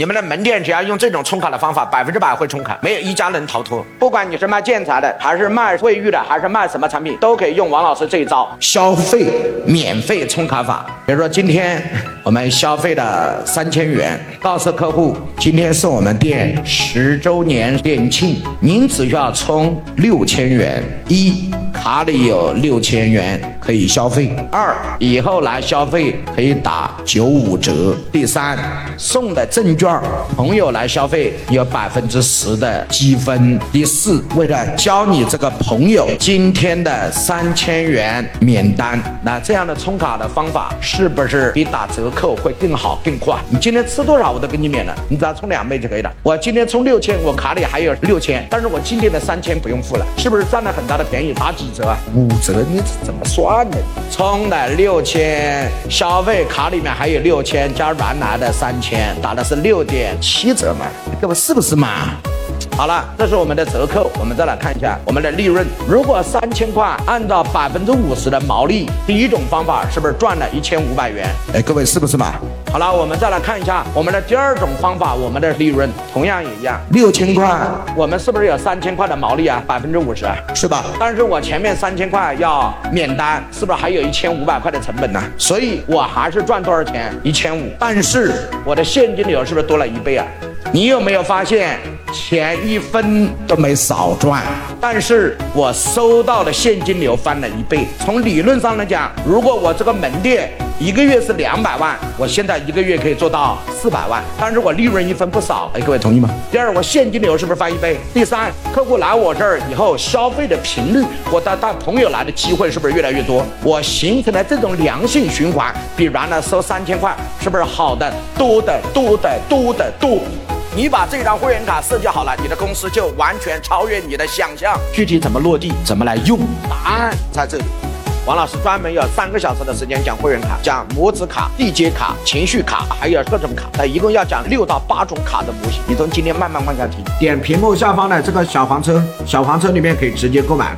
你们的门店只要用这种充卡的方法，百分之百会充卡，没有一家能逃脱。不管你是卖建材的，还是卖卫浴的，还是卖什么产品，都可以用王老师这一招消费免费充卡法。比如说今天我们消费的三千元，告诉客户今天是我们店十周年店庆，您只需要充六千元，一卡里有六千元可以消费；二以后来消费可以打九五折；第三送的证券。朋友来消费有百分之十的积分。第四，为了教你这个朋友今天的三千元免单，那这样的充卡的方法是是不是比打折扣会更好更快？你今天吃多少我都给你免了，你只要充两倍就可以了。我今天充六千，我卡里还有六千，但是我今天的三千不用付了，是不是占了很大的便宜？打几折啊？五折，你怎么算的？充了六千，消费卡里面还有六千，加原来的三千，打的是六。六点七折嘛，各位是不是嘛？好了，这是我们的折扣，我们再来看一下我们的利润。如果三千块按照百分之五十的毛利，第一种方法是不是赚了一千五百元？哎，各位是不是嘛？好了，我们再来看一下我们的第二种方法，我们的利润同样也一样，六千块，我们是不是有三千块的毛利啊？百分之五十，是吧？但是我前面三千块要免单，是不是还有一千五百块的成本呢？所以我还是赚多少钱？一千五，但是我的现金流是不是多了一倍啊？你有没有发现钱一分都没少赚？但是我收到的现金流翻了一倍。从理论上来讲，如果我这个门店一个月是两百万，我现在一个月可以做到四百万，但是我利润一分不少。哎，各位同意吗？第二，我现金流是不是翻一倍？第三，客户来我这儿以后消费的频率，我带带朋友来的机会是不是越来越多？我形成了这种良性循环，比原来收三千块是不是好的多的多的多的多？你把这张会员卡设计好了，你的公司就完全超越你的想象。具体怎么落地，怎么来用，答案在这里。王老师专门有三个小时的时间讲会员卡，讲模子卡、地接卡、情绪卡，还有各种卡。那一共要讲六到八种卡的模型。你从今天慢慢往下听，点屏幕下方的这个小黄车，小黄车里面可以直接购买。